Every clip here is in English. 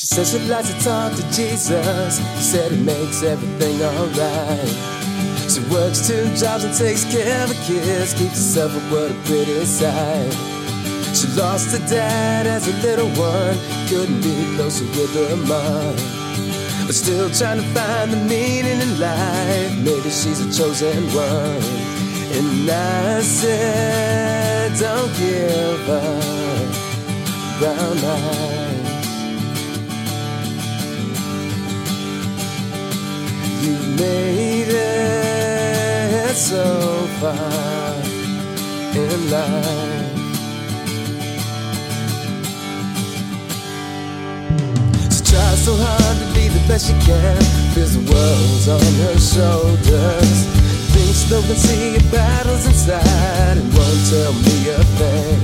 She says she likes to talk to Jesus. He said it makes everything alright. She works two jobs and takes care of her kids. Keeps herself up, what a pretty sight. She lost her dad as a little one. Couldn't be closer with her mom. But still trying to find the meaning in life. Maybe she's a chosen one. And I said, don't give up. Brown eyes. so far in life. She tries so hard to be the best she can. Feels the world's on her shoulders. Thinks no can see battles inside and won't tell me a thing.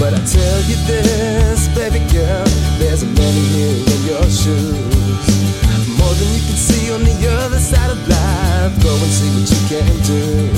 But I tell you this, baby girl, there's a man here in your shoes. More than you can see on the other side of life. Go and see what you can do.